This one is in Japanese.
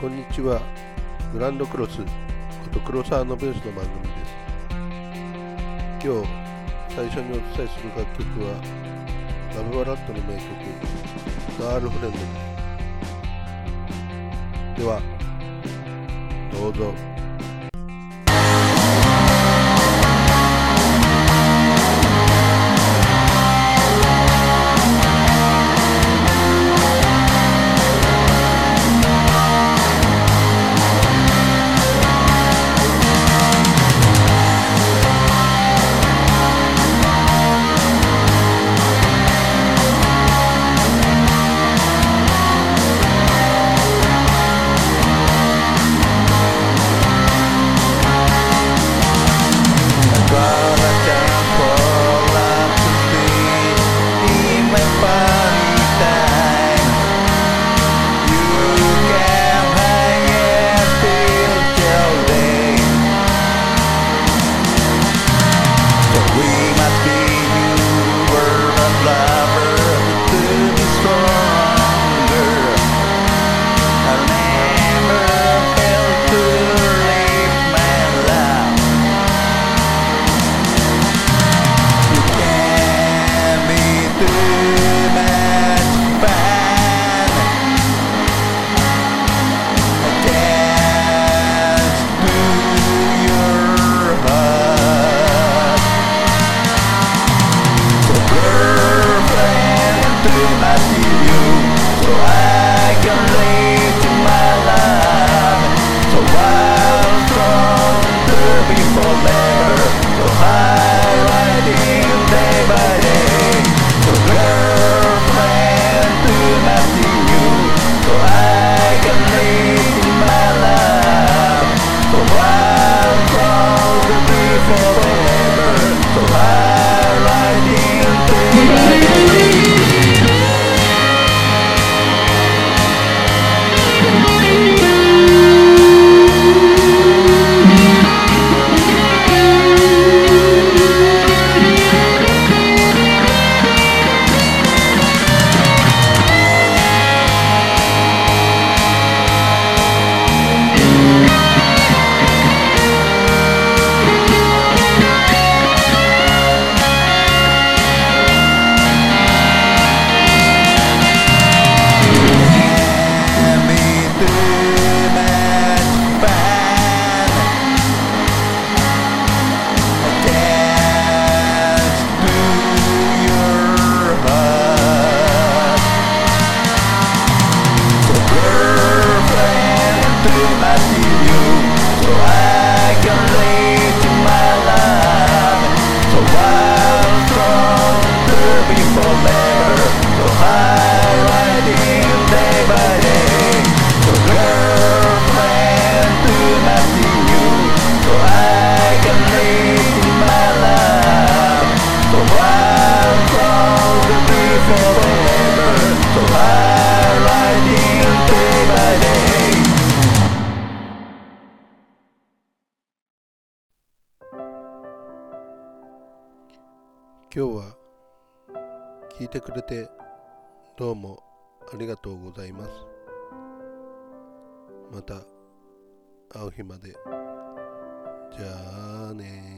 こんにちは。グランドクロスこと黒沢信義の番組です。今日最初にお伝えする楽曲はラブバラットの名曲ガールフレンドです。ではどうぞ。for 今日は聞いてくれてどうもありがとうございます。また会う日まで。じゃあね